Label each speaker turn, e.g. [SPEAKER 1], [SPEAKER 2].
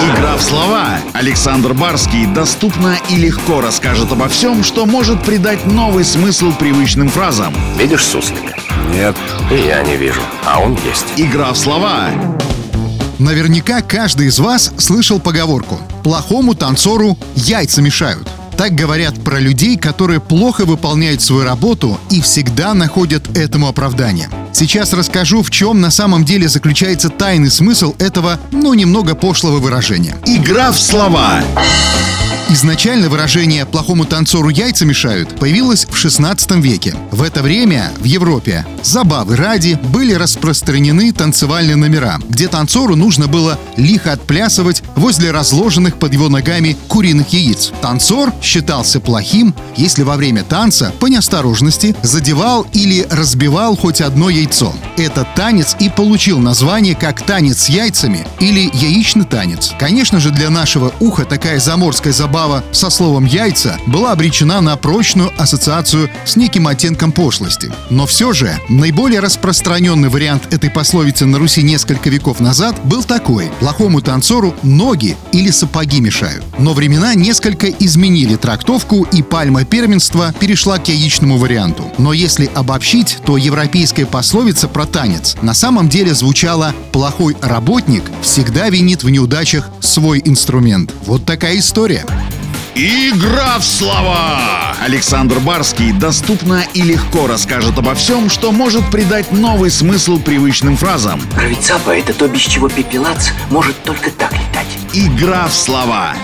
[SPEAKER 1] Игра в слова. Александр Барский доступно и легко расскажет обо всем, что может придать новый смысл привычным фразам.
[SPEAKER 2] Видишь суслика? Нет. И я не вижу. А он есть.
[SPEAKER 1] Игра в слова.
[SPEAKER 3] Наверняка каждый из вас слышал поговорку «плохому танцору яйца мешают». Так говорят про людей, которые плохо выполняют свою работу и всегда находят этому оправдание. Сейчас расскажу, в чем на самом деле заключается тайный смысл этого, ну, немного пошлого выражения.
[SPEAKER 1] Игра в слова.
[SPEAKER 3] Изначально выражение «плохому танцору яйца мешают» появилось в 16 веке. В это время в Европе забавы ради были распространены танцевальные номера, где танцору нужно было лихо отплясывать возле разложенных под его ногами куриных яиц. Танцор считался плохим, если во время танца по неосторожности задевал или разбивал хоть одно яйцо. Этот танец и получил название как танец с яйцами или яичный танец. Конечно же, для нашего уха такая заморская забава со словом «яйца» была обречена на прочную ассоциацию с неким оттенком пошлости. Но все же наиболее распространенный вариант этой пословицы на Руси несколько веков назад был такой – плохому танцору ноги или сапоги мешают. Но времена несколько изменили трактовку, и пальма первенства перешла к яичному варианту. Но если обобщить, то европейская пословица про танец на самом деле звучала «плохой работник всегда винит в неудачах свой инструмент». Вот такая история.
[SPEAKER 1] Игра в слова! Александр Барский доступно и легко расскажет обо всем, что может придать новый смысл привычным фразам.
[SPEAKER 4] Правицапа — это то, без чего пепелац может только так летать.
[SPEAKER 1] Игра в слова.